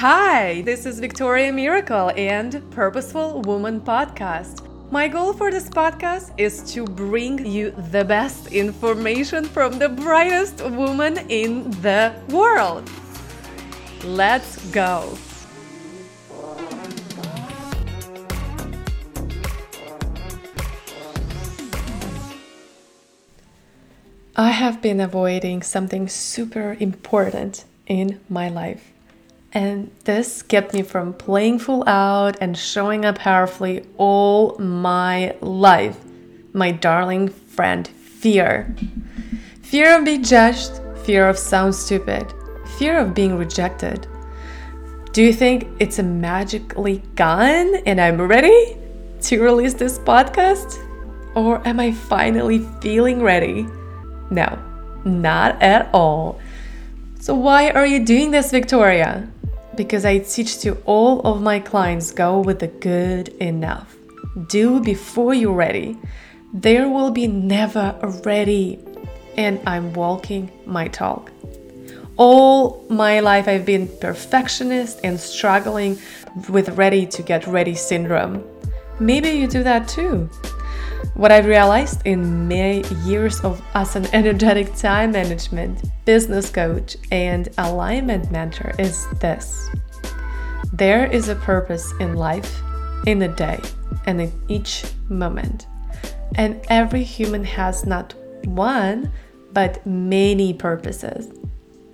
Hi, this is Victoria Miracle and Purposeful Woman Podcast. My goal for this podcast is to bring you the best information from the brightest woman in the world. Let's go. I have been avoiding something super important in my life. And this kept me from playing full out and showing up powerfully all my life. My darling friend, fear. Fear of being judged, fear of sound stupid, fear of being rejected. Do you think it's a magically gone and I'm ready to release this podcast? Or am I finally feeling ready? No, not at all. So, why are you doing this, Victoria? Because I teach to all of my clients go with the good enough. Do before you're ready. There will be never a ready. And I'm walking my talk. All my life I've been perfectionist and struggling with ready to get ready syndrome. Maybe you do that too. What I've realized in my years of as an energetic time management, business coach, and alignment mentor is this. There is a purpose in life, in a day, and in each moment. And every human has not one, but many purposes.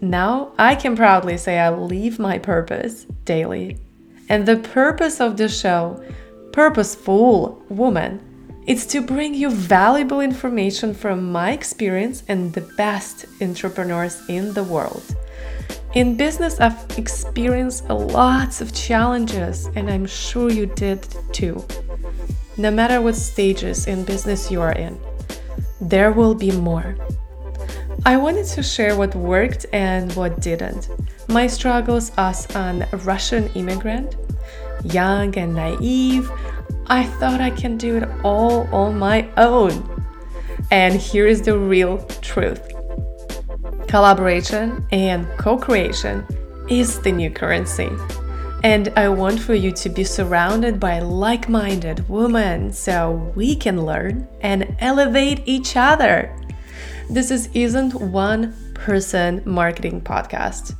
Now I can proudly say I live my purpose daily. And the purpose of the show, Purposeful Woman, it's to bring you valuable information from my experience and the best entrepreneurs in the world. In business, I've experienced lots of challenges, and I'm sure you did too. No matter what stages in business you are in, there will be more. I wanted to share what worked and what didn't. My struggles as an Russian immigrant, young and naive, I thought I can do it all on my own. And here is the real truth collaboration and co creation is the new currency. And I want for you to be surrounded by like minded women so we can learn and elevate each other. This is, isn't one person marketing podcast.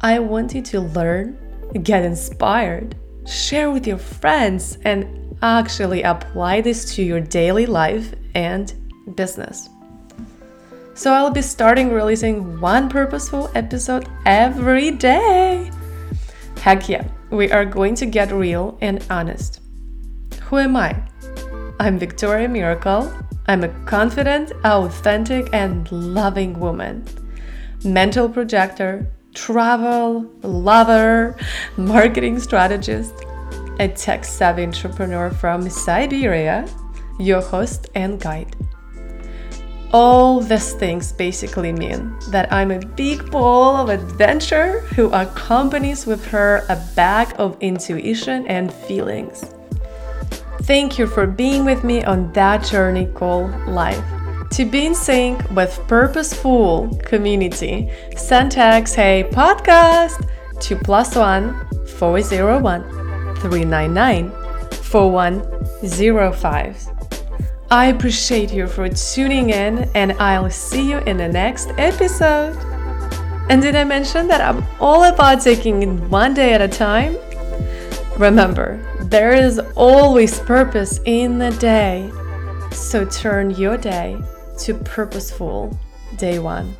I want you to learn, get inspired, share with your friends, and actually apply this to your daily life and business. So I'll be starting releasing one purposeful episode every day. Heck yeah, we are going to get real and honest. Who am I? I'm Victoria Miracle. I'm a confident, authentic, and loving woman. Mental projector, travel, lover, marketing strategist, a tech savvy entrepreneur from Siberia, your host and guide. All these things basically mean that I'm a big ball of adventure who accompanies with her a bag of intuition and feelings. Thank you for being with me on that journey called life. To be in sync with purposeful community, send text Hey Podcast to plus one 401 399 4105. I appreciate you for tuning in, and I'll see you in the next episode. And did I mention that I'm all about taking it one day at a time? Remember, there is always purpose in the day. So turn your day to purposeful day one.